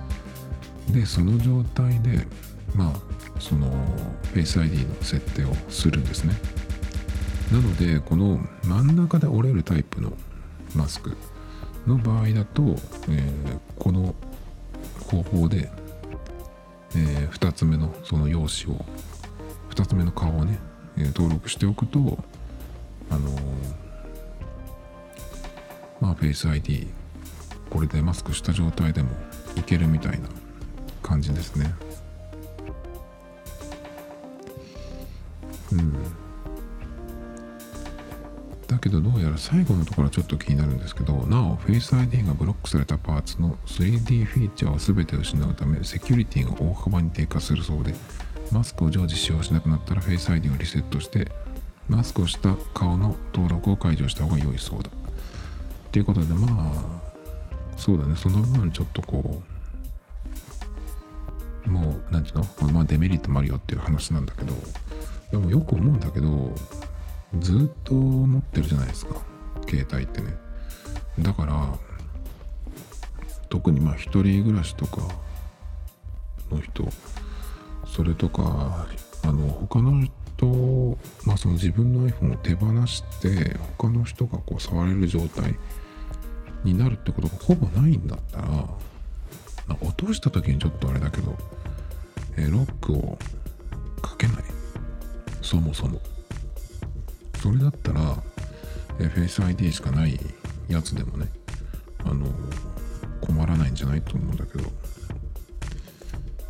でその状態でまあその Face ID の設定をするんですね。なのでこの真ん中で折れるタイプのマスクの場合だと、えーこの方法で、え2つ目のその用紙を2つ目の顔をね、えー登録しておくとあのーまあ Face ID これでマスクした状態でもいけるみたいな感じですね。うん。だけどどうやら最後のところはちょっと気になるんですけどなお Face ID がブロックされたパーツの 3D フィーチャーを全て失うためセキュリティが大幅に低下するそうでマスクを常時使用しなくなったら Face ID をリセットしてマスクをした顔の登録を解除した方が良いそうだ。っていうことでまあそうだね。その分ちょっとこうもうなんていうの？まあデメリットもあるよっていう話なんだけどでもよく思うんだけどずっと持ってるじゃないですか。携帯ってね。だから特にまあ一人暮らしとかの人それとかあの他の人まあその自分の iPhone を手放して他の人がこう触れる状態になるってことがほぼないんだったら、まあ落とした時にちょっとあれだけど、えーロックをかけない。そもそも。それだったら、えー、Face ID しかないやつでもねあの困らないんじゃないと思うんだけど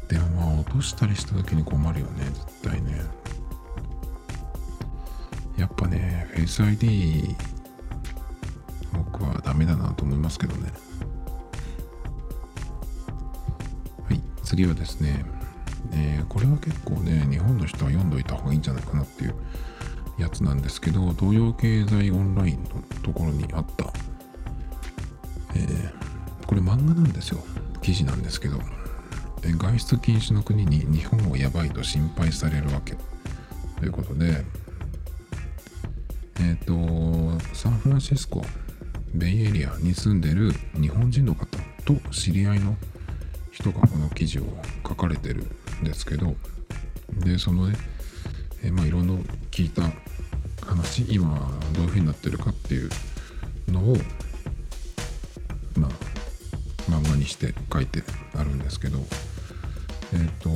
でもまあ落としたりした時に困るよね絶対ね。やっぱね Face ID 僕はダメだなと思いますけどね。はい次はですね、えーこれは結構ね日本の人は読んどいた方がいいんじゃないかなっていうやつなんですけど東洋経済オンラインのところにあった、えーこれ漫画なんですよ。記事なんですけど、え外出禁止の国に日本はやばいと心配されるわけ。ということでえっ、とサンフランシスコベイエリアに住んでる日本人の方と知り合いの人がこの記事を書かれてるんですけど。でそのね、えまあいろんな聞いた話今どういう風になってるかっていうのをまあ漫画にして書いてあるんですけどえっ、と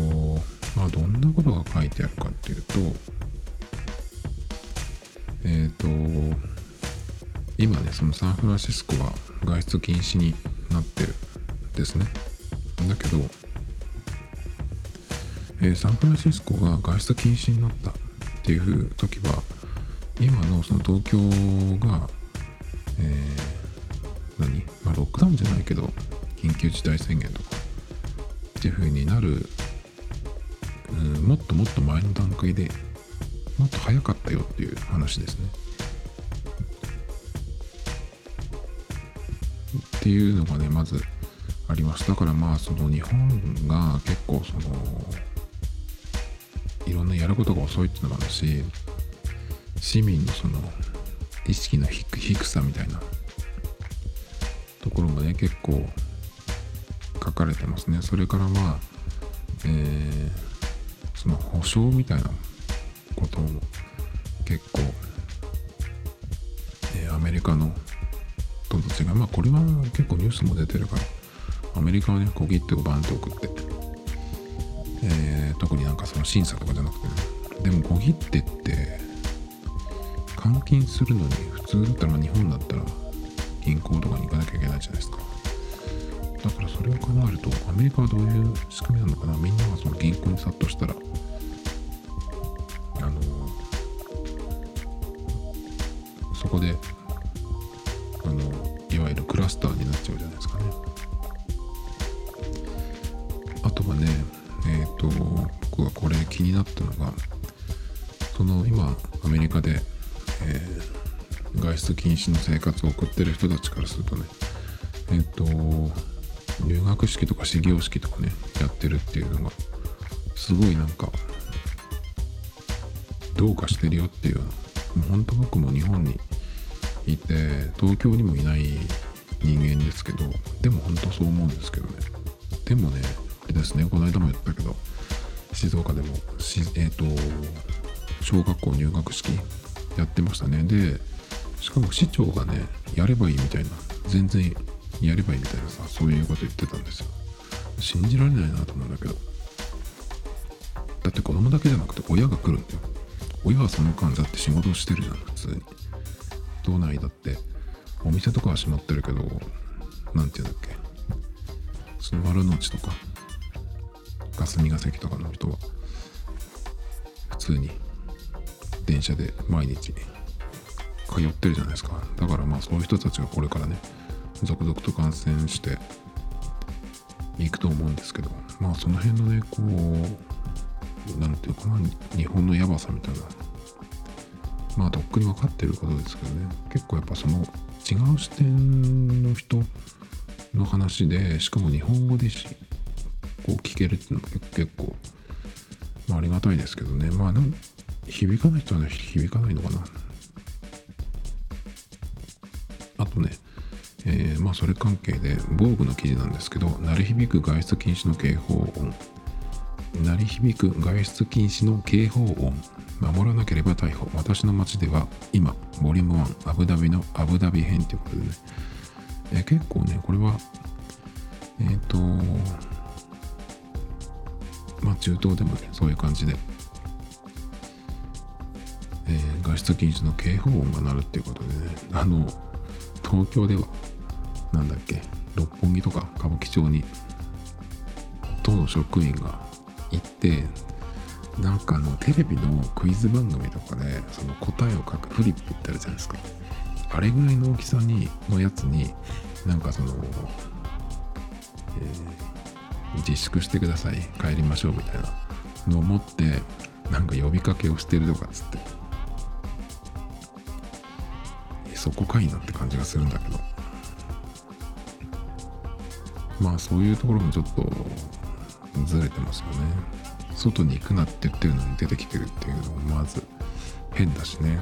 まあどんなことが書いてあるかっていうとえっ、と今ねそのサンフランシスコは外出禁止になってるんですね。だけど、えーサンフランシスコが外出禁止になったっていう時は今のその東京が、えー何、まあ、ロックダウンじゃないけど緊急事態宣言とかっていう風になる、うん、もっともっと前の段階でもっと早かったよっていう話ですね。っていうのがねまずありますだからまあその日本が結構そのいろんなやることが遅いっていうのもあるし市民のその意識の低さみたいなところもね結構書かれてますね。それからまあえー、その保証みたいなことも結構、えー、アメリカの人たちがまあこれは結構ニュースも出てるからアメリカはね小切手をバンと送って、えー、特になんかその審査とかじゃなくてね。でも小切手って換金するのに普通だったら日本だったら銀行とかに行かなきゃいけないじゃないですか。だからそれを考えるとアメリカはどういう仕組みなのかな。みんながその銀行に殺到したら。あのそこであのいわゆるクラスターになっちゃうじゃないですかね。あとはねえっ、ー、と僕はこれ気になったのがその今アメリカで、えー、外出禁止の生活を送ってる人たちからするとねえっ、ー、と入学式とか始業式とかねやってるっていうのがすごいなんかどうかしてるよっていうもう本当僕も日本にいて東京にもいない人間ですけどでも本当そう思うんですけどね。でもねあれですねこの間も言ったけど静岡でもしえっ、ー、と小学校入学式やってましたね。でしかも市長がねやればいいみたいな全然やればいいみたいなさそういうこと言ってたんですよ。信じられないなと思うんだけど。だって子供だけじゃなくて親が来るんだよ。親はその間だって仕事してるじゃん普通に。道内だって。お店とかは閉まってるけど何て言うんだっけ。その丸の内とか霞が関とかの人は普通に電車で毎日通ってるじゃないですか。だからまあそういう人たちがこれからね続々と感染していくと思うんですけどまあその辺のねこう何ていうかな日本のやばさみたいな。まあとっくに分かってることですけどね。結構やっぱその違う視点の人の話でしかも日本語でしこう聞けるっていうのも結構、まあ、ありがたいですけどね。まあなん響かない人は響かないのかな。あとねえー、まあそれ関係で防具の記事なんですけど鳴り響く外出禁止の警報音。鳴り響く外出禁止の警報音。守らなければ逮捕。私の街では今ボリューム1アブダビのアブダビ編ということでね、えー、結構ねこれはえっ、ー、とまあ中東でもねそういう感じで、外出禁止の警報音が鳴るっていうことでねあの東京ではなんだっけ六本木とか歌舞伎町に党の職員が行ってなんかあのテレビのクイズ番組とかでその答えを書くフリップってあるじゃないですか。あれぐらいの大きさにのやつになんかその、えー、自粛してください帰りましょうみたいなのを持ってなんか呼びかけをしてるとかっつって。そこかいなって感じがするんだけど。まあそういうところもちょっとずれてますよね。外に行くなって言ってるのに出てきてるっていうのもまず変だしね。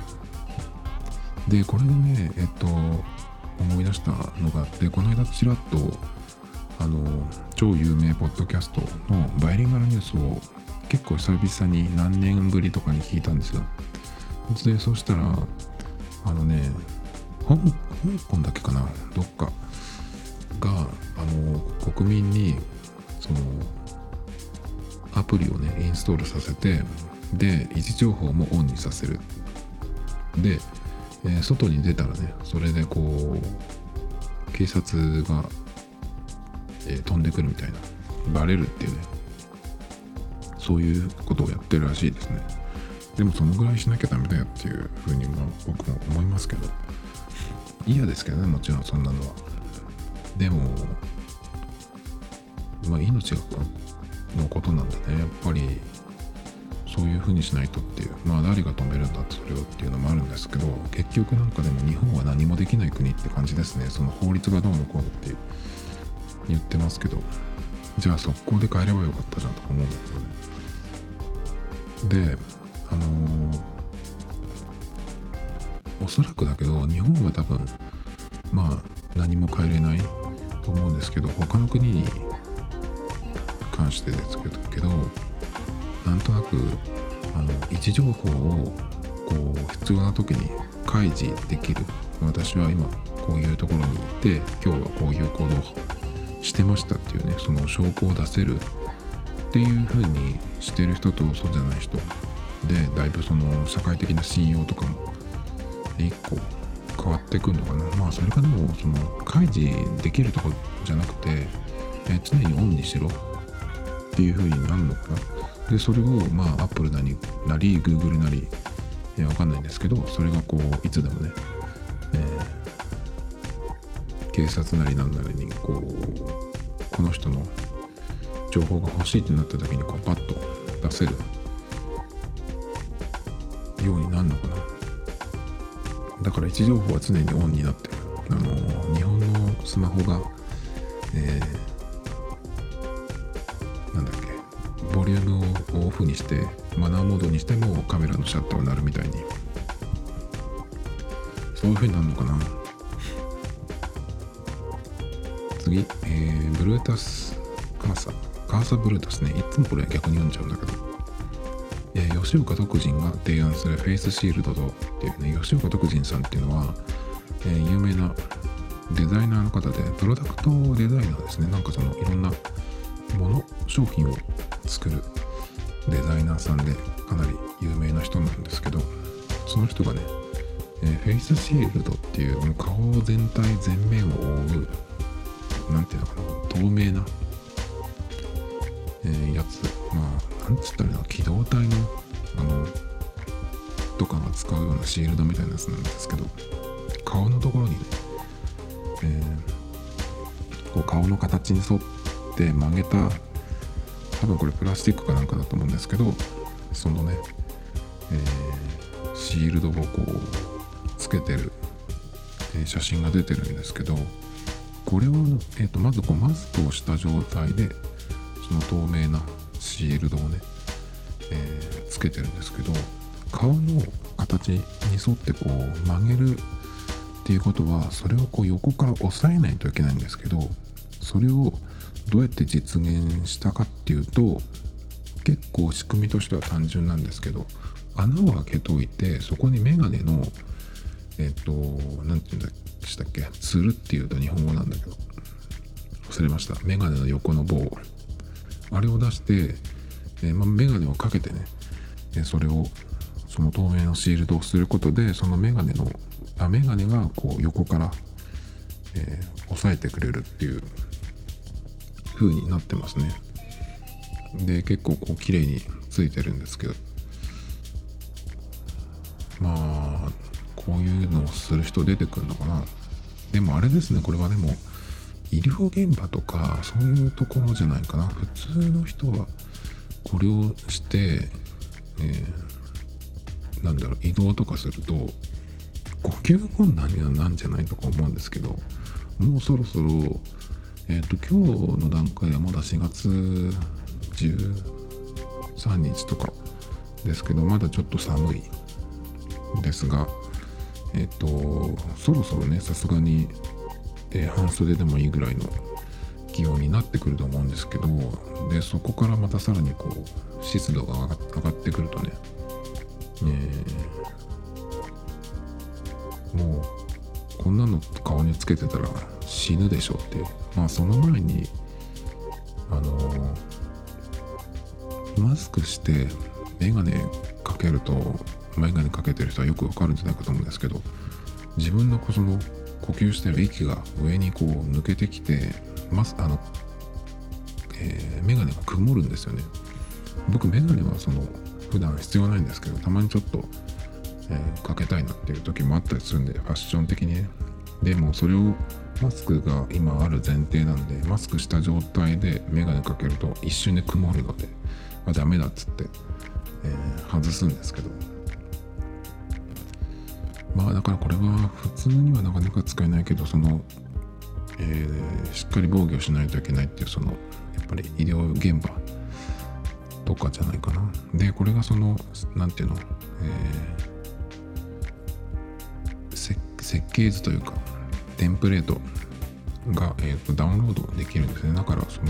でこれでねえっと思い出したのがあってこの間ちらっとあの超有名ポッドキャストのバイリンガルニュースを結構久々に何年ぶりとかに聞いたんですよ。でそしたらあのね香港だけかな。どっか。があの国民にそのアプリをねインストールさせてで位置情報もオンにさせる。で、えー、外に出たらねそれでこう警察が、えー、飛んでくるみたいな。バレるっていうね。そういうことをやってるらしいですね。でもそのぐらいしなきゃダメだよっていうふうにま僕も思いますけど。嫌ですけどねもちろんそんなのは。でもまあ命がのことなんだねやっぱりそういうふうにしないとっていう。まあ誰が止めるんだってそれをっていうのもあるんですけど結局なんかでも日本は何もできない国って感じですね。その法律がどうのこうのって言ってますけど。じゃあ速攻で帰ればよかったじゃんとか思うんだけどね。でおそらくだけど日本は多分まあ何も変えれないと思うんですけど他の国に関してですけどなんとなくあの位置情報をこう必要な時に開示できる。私は今こういうところに行って今日はこういう行動をしてましたっていうねその証拠を出せる。っていう風にしてる人とそうじゃない人。でだいぶその社会的な信用とかも一個変わってくるのかな？まあそれかでもその開示できるとこじゃなくて、え常にオンにしろっていう風になるのかな？でそれをまあアップルなりなり Google なりえわかんないんですけどそれがこういつでもね、えー、警察なりなんなりにこうこの人の情報が欲しいってなった時にこうパッと出せるようになるのかな？だから位置情報は常にオンになってる。あの日本のスマホが、えー、なんだっけボリュームをオフにしてマナーモードにしてもカメラのシャッターが鳴るみたいに。そういう風になるのかな。次、えー、ブルータスカーサカーサブルータスね。いつもこれ逆に読んじゃうんだけど、え、吉岡徳人が提案するフェイスシールドとっていうね吉岡徳人さんっていうのは、えー、有名なデザイナーの方でプロダクトデザイナーですね。なんかそのいろんなもの商品を作るデザイナーさんでかなり有名な人なんですけどその人がね、えー、フェイスシールドっていうもう顔全体全面を覆う何ていうのかな透明な、えー、やつなんつったらいいの？機動隊のあのとかが使うようなシールドみたいなやつなんですけど顔のところにね、えー、こう顔の形に沿って曲げた多分これプラスチックかなんかだと思うんですけどそのね、えー、シールドをこうつけてる、えー、写真が出てるんですけどこれを、えーと、まずこうマスクをした状態でその透明なシールドをね、えー、つけてるんですけど顔の形に沿ってこう曲げるっていうことはそれをこう横から押さえないといけないんですけどそれをどうやって実現したかっていうと結構仕組みとしては単純なんですけど穴を開けといてそこにメガネのえっ、と何て言うんでしたっけつるっていうと日本語なんだけど忘れました。メガネの横の棒あれを出して、えー、まあ、メガネをかけてね、えそれをその透明のシールドをすることでそのメガネのあメガネがこう横から、えー、押さえてくれるっていう風になってますね。で結構こう綺麗についてるんですけど。まあこういうのをする人出てくるのかな。でもあれですねこれはでも医療現場とかそういうところじゃないかな。普通の人はこれをして、えー、なんだろう移動とかすると呼吸困難にはなんじゃないとか思うんですけどもうそろそろえっ、ー、と、今日の段階はまだ4月13日とかですけど、まだちょっと寒いですが、えっ、ー、と、そろそろね、さすがに、えー、半袖でもいいぐらいの気温になってくると思うんですけど、で、そこからまたさらにこう、湿度が上がってくるとね、えー、もう、こんなの顔につけてたら死ぬでしょってう。まあその前にあのマスクしてメガネかけるとメガネかけてる人はよくわかるんじゃないかと思うんですけど自分のその呼吸してる息が上にこう抜けてきてますあの、えー、メガネが曇るんですよね。僕メガネはその普段必要ないんですけどたまにちょっと、えー、かけたいなっていう時もあったりするんでファッション的にね。でもそれをマスクが今ある前提なんでマスクした状態でメガネかけると一瞬で曇るので、あ、ダメだっつって、えー、外すんですけど。まあだからこれは普通にはなかなか使えないけどその、えー、しっかり防御しないといけないっていうそのやっぱり医療現場とかじゃないかな。でこれがその何ていうの、えー、設計図というかテンプレートが、えーと、ダウンロードできるんですね。だからその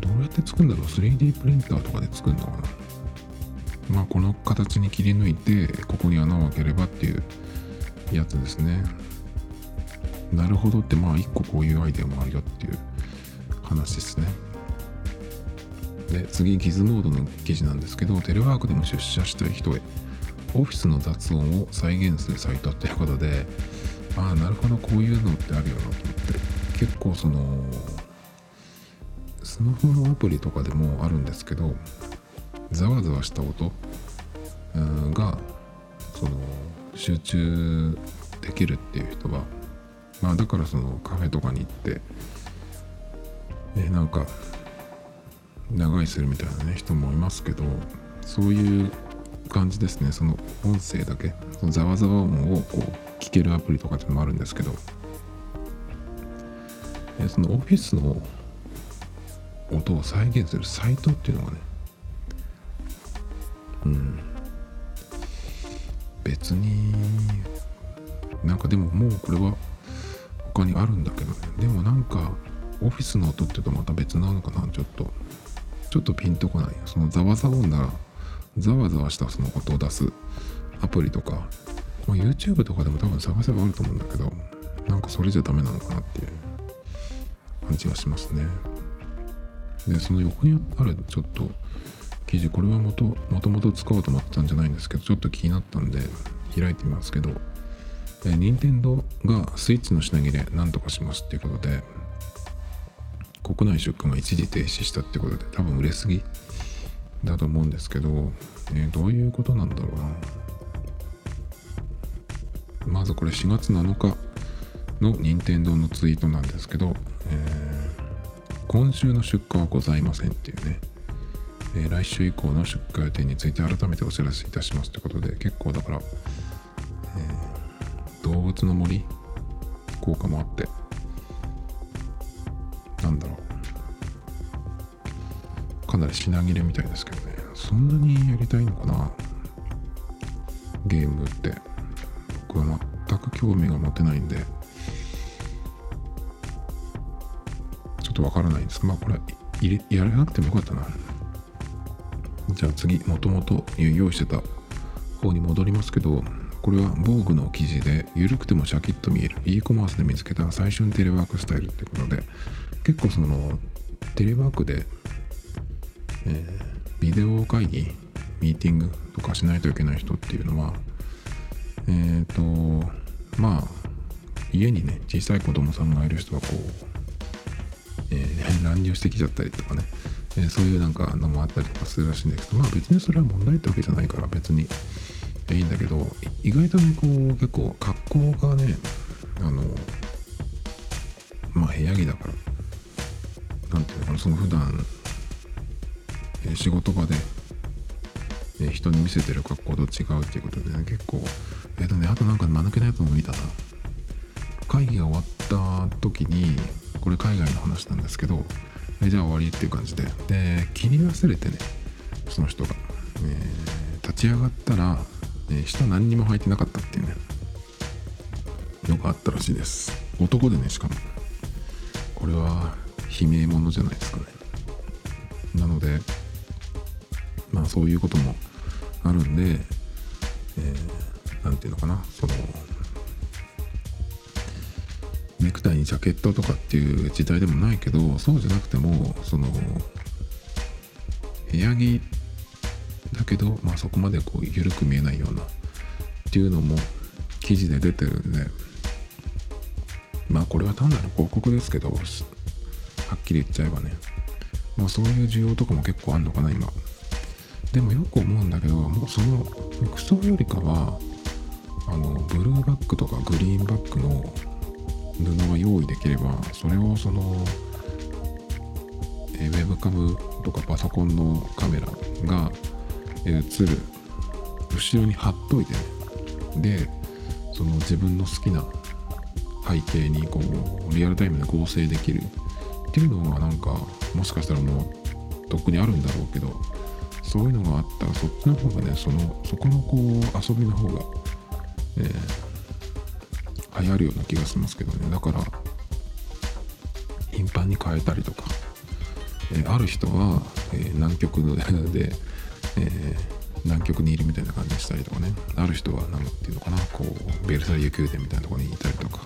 どうやって作るんだろう？3D プリンターとかで作るのかな？まあこの形に切り抜いてここに穴を開ければっていうやつですね。なるほどってまあ一個こういうアイデアもあるよっていう話ですね。で次ギズモードの記事なんですけどテレワークでも出社したい人へオフィスの雑音を再現するサイトっていうことでああなるほどこういうのってあるよなと思って。結構そのスマホのアプリとかでもあるんですけどざわざわした音がその集中できるっていう人はまあだからそのカフェとかに行ってえなんか長居するみたいなね人もいますけどそういう感じですね。その音声だけ。そのざわざわ音をこう聞けるアプリとかっていうのもあるんですけど。えそのオフィスの音を再現するサイトっていうのがねうん。別になんかでももうこれは他にあるんだけどね。でもなんかオフィスの音って言うとまた別なのかな。ちょっとちょっとピンとこない。そのざわざわ音ならざわざわしたその音を出すアプリとか、まあ、YouTube とかでも多分探せばあると思うんだけどなんかそれじゃダメなのかなっていう。感じがしますね。でその横にあるちょっと記事これはもともともと使おうと思ったんじゃないんですけどちょっと気になったんで開いてみますけどえ任天堂がスイッチの品切れなんとかしますっていうことで国内出荷が一時停止したってことで多分売れすぎだと思うんですけど、えー、どういうことなんだろうな。まずこれ4月7日の任天堂のツイートなんですけど、えー、今週の出荷はございませんっていうね、えー、来週以降の出荷予定について改めてお知らせいたしますってことで結構だから、えー、動物の森効果もあってなんだろう。かなり品切れみたいですけどね。そんなにやりたいのかな。ゲームって。僕は全く興味が持てないんで。ちょっとわからないんです。まあこれ入れやらなくてもよかったな。じゃあ次もともと用意してた方に戻りますけどこれは防具の記事で緩くてもシャキッと見える e コマースで見つけた最初のテレワークスタイルってことで結構そのテレワークで、えー、ビデオ会議ミーティングとかしないといけない人っていうのはえっ、ー、とまあ家にね小さい子供さんがいる人はこう、えー、乱入してきちゃったりとかね、え、そういうなんかのもあったりとかするらしいんですけどまあ別にそれは問題ってわけじゃないから別に。いいんだけど意外とねこう結構格好がねあのまあ部屋着だからなんていうのかなその普段、え、仕事場で、え、人に見せてる格好と違うっていうことでね結構えっ、とねあとなんか間抜けなやつも見たな。会議が終わった時にこれ海外の話なんですけどえじゃあ終わりっていう感じで。で切り忘れてねその人が、えー、立ち上がったら、えー、下何にも履いてなかったっていうね。のがあったらしいです。男でねしかも。これは悲鳴ものじゃないですかね。なのでまあそういうこともあるんで何、えー、て言うのかなそのネクタイにジャケットとかっていう時代でもないけどそうじゃなくてもその部屋着だけど、まあ、そこまでこう緩く見えないようなっていうのも記事で出てるんでまあこれは単なる広告ですけどはっきり言っちゃえばね。まあそういう需要とかも結構あんのかな、今。でもよく思うんだけど、もうその服装よりかは、あの、ブルーバックとかグリーンバックの布が用意できれば、それをその、ウェブカムとかパソコンのカメラが映る後ろに貼っといてね。で、その自分の好きな背景にこうリアルタイムで合成できるっていうのはなんかもしかしたらもうとっくにあるんだろうけどそういうのがあったらそっちの方がねそのそこのこう遊びの方が、えー、流行るような気がしますけどね。だから頻繁に変えたりとか、えー、ある人は、えー、南極で、え南極にいるみたいな感じにしたりとかね。ある人は何ていうのかな。こうベルサイユ宮殿みたいなところにいたりとか。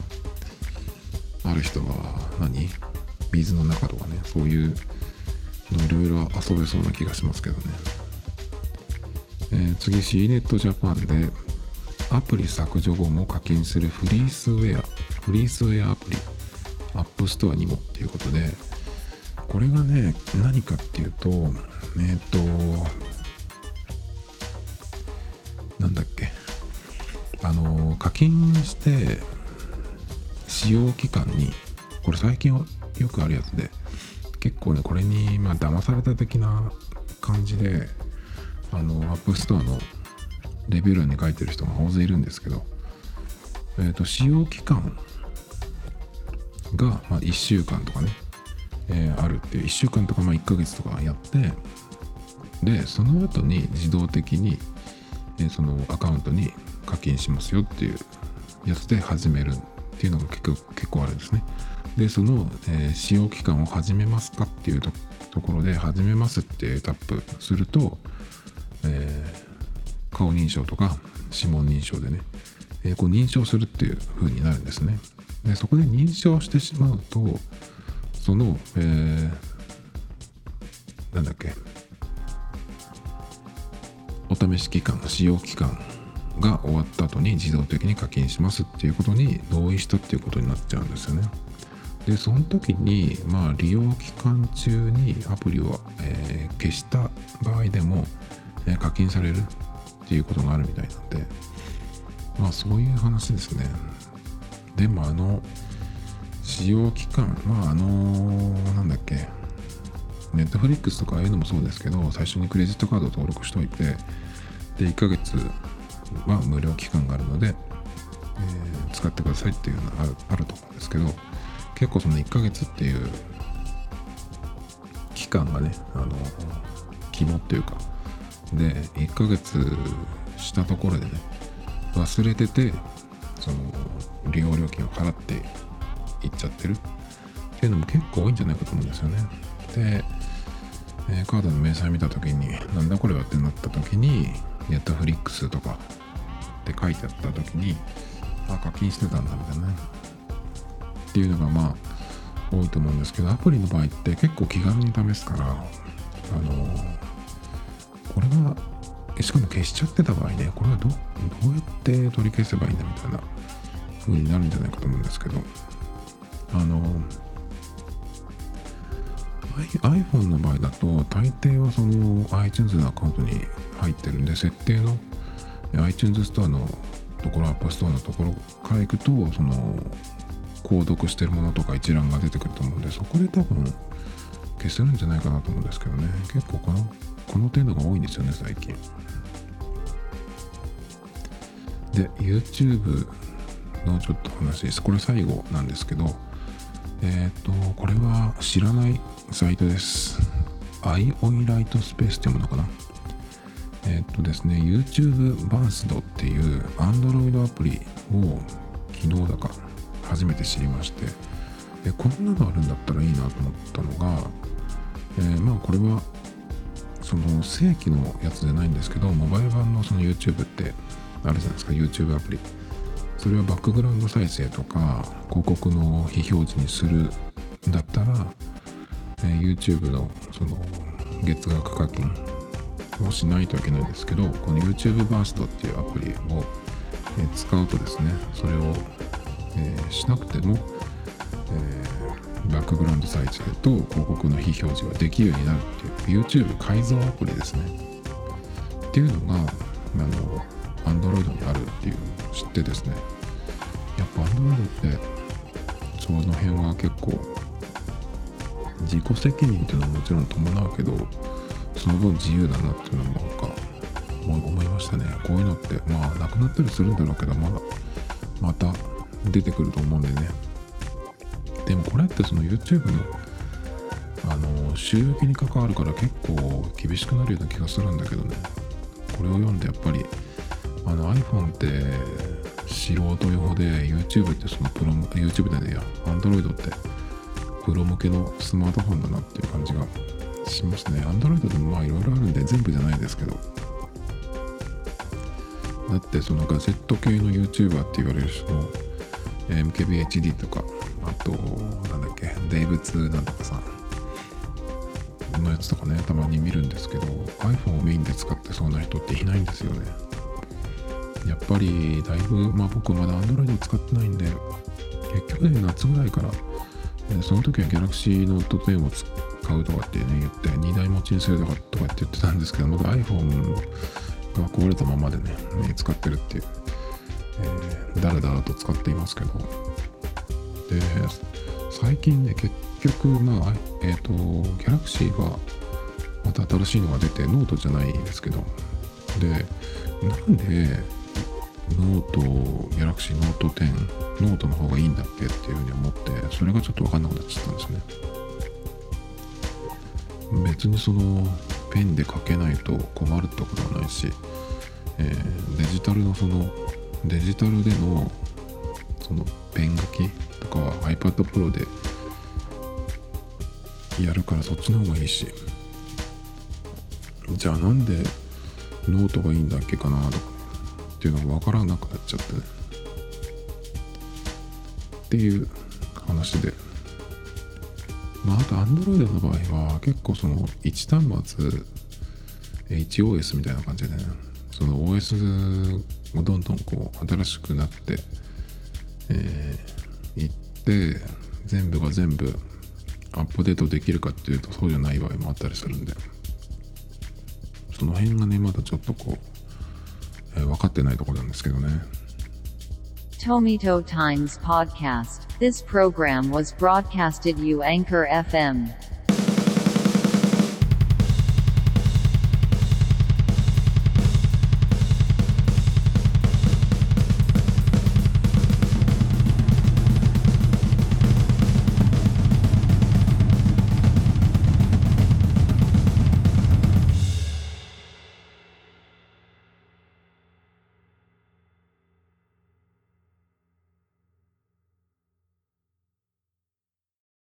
ある人は何？水の中とかね。そういうのいろいろ遊べそうな気がしますけどね、えー、次 C ネットジャパンでアプリ削除後も課金するフリースウェアフリースウェアアプリ App Store にもっていうことでこれがね何かっていうとえっ、となんだっけあの課金して使用期間にこれ最近よくあるやつで結構ねこれにまあ騙された的な感じであの App Store のレビュー欄に書いてる人が大勢いるんですけどえっ、ー、と使用期間が、まあ、1週間とかね、えー、あるっていう1週間とかまあ1ヶ月とかやってでその後に自動的に、えー、そのアカウントに課金しますよっていうやつで始めるっていうのが結構結構あるんですね。でその、えー、使用期間を始めますかっていうところで始めますってタップすると、えー、顔認証とか指紋認証でね、えー、こう認証するっていう風になるんですね。でそこで認証してしまうとその、えー、なんだっけお試し期間使用期間が終わった後に自動的に課金しますっていうことに同意したっていうことになっちゃうんですよね。でその時に、まあ、利用期間中にアプリを、えー、消した場合でも、えー、課金されるっていうことがあるみたいなんでまあそういう話ですね。でもあの使用期間まああのなんだっけネットフリックスとかああいうのもそうですけど最初にクレジットカード登録しといてで1ヶ月は無料期間があるので、えー、使ってくださいっていうのがあるあると思うんですけど結構その1ヶ月っていう期間がねあの肝っていうかで1ヶ月したところでね忘れててその利用料金を払っていっちゃってるっていうのも結構多いんじゃないかと思うんですよね。で、え、カードの明細見た時になんだこれはってなった時にネットフリックスとかって書いてあった時にあ課金してたんだみたいなねっていうのがまあ多いと思うんですけどアプリの場合って結構気軽に試すからあのこれはしかも消しちゃってた場合ねこれはどどうやって取り消せばいいんだみたいな風になるんじゃないかと思うんですけどあの iPhone の場合だと大抵はその iTunes のアカウントに入ってるんで設定の iTunes ストアのところ App Store のところから行くとその購読してるものとか一覧が出てくると思うんでそこで多分消せるんじゃないかなと思うんですけどね。結構このこの程度が多いんですよね最近。で YouTube のちょっと話です。これ最後なんですけどえっ、ー、とこれは知らないサイトです。アイオイライトスペースって読むのかな？えっ、ー、とですね YouTube バースドっていう Android アプリを昨日だか初めて知りましてえこんなのあるんだったらいいなと思ったのが、えー、まあこれはその正規のやつじゃないんですけどモバイル版のその YouTube ってあるじゃないですか YouTube アプリ。それをバックグラウンド再生とか広告の非表示にするんだったら、えー、YouTube のその月額課金をしないといけないんですけどこの YouTube バーストっていうアプリを、えー、使うとですねそれをえー、しなくても、えー、バックグラウンド再生と広告の非表示ができるようになるっていう YouTube 改造アプリですね。っていうのが、あの、Android にあるっていう知ってですね、やっぱ Android ってその辺は結構自己責任っていうのはもちろん伴うけど、その分自由だなっていうのもなんか思いましたね。こういうのって、まあなくなったりするんだろうけど、まだまた出てくると思うんでねでもこれってその YouTube のあの収益に関わるから結構厳しくなるような気がするんだけどね。これを読んでやっぱりあの iPhone って素人用で YouTube ってそのプロ YouTube でねや Android ってプロ向けのスマートフォンだなっていう感じがしますね。Android でもまあいろいろあるんで全部じゃないですけど。だってそのガジェット系の YouTuber って言われる人の MKBHD とかあとなんだっけデイブツなんとかさのやつとかねたまに見るんですけど iPhone をメインで使ってそうな人っていないんですよね。やっぱりだいぶまあ僕まだ Android 使ってないんで結局ね夏ぐらいから、その時は Galaxy Note 10を使うとかってね言って2台持ちにするとかとかって言ってたんですけどまだ iPhone が壊れたままでね使ってるっていう、えー、だらだらと使っていますけど。で最近ね結局まあえっ、ー、と Galaxy はまた新しいのが出てノートじゃないですけどでなんでノート、ギャラクシーノート10、ノートの方がいいんだっけっていうふうに思って、それがちょっとわかんなくなっちゃったんですね。別にその、ペンで書けないと困るってことはないし、えー、デジタルのその、デジタルでの、その、ペン書きとかは iPad Pro でやるからそっちの方がいいし、じゃあなんでノートがいいんだっけかなとかっていうのが分からなくなっちゃって。ねっていう話で。まああと Android の場合は結構その1端末 1OS みたいな感じでね。その OS をどんどんこう新しくなってえー、いって全部が全部アップデートできるかっていうとそうじゃない場合もあったりするんでその辺がねまだちょっとこうえー、分かってないところなんですけどね。Tomito Times Podcast. This program was broadcasted you Anchor FM.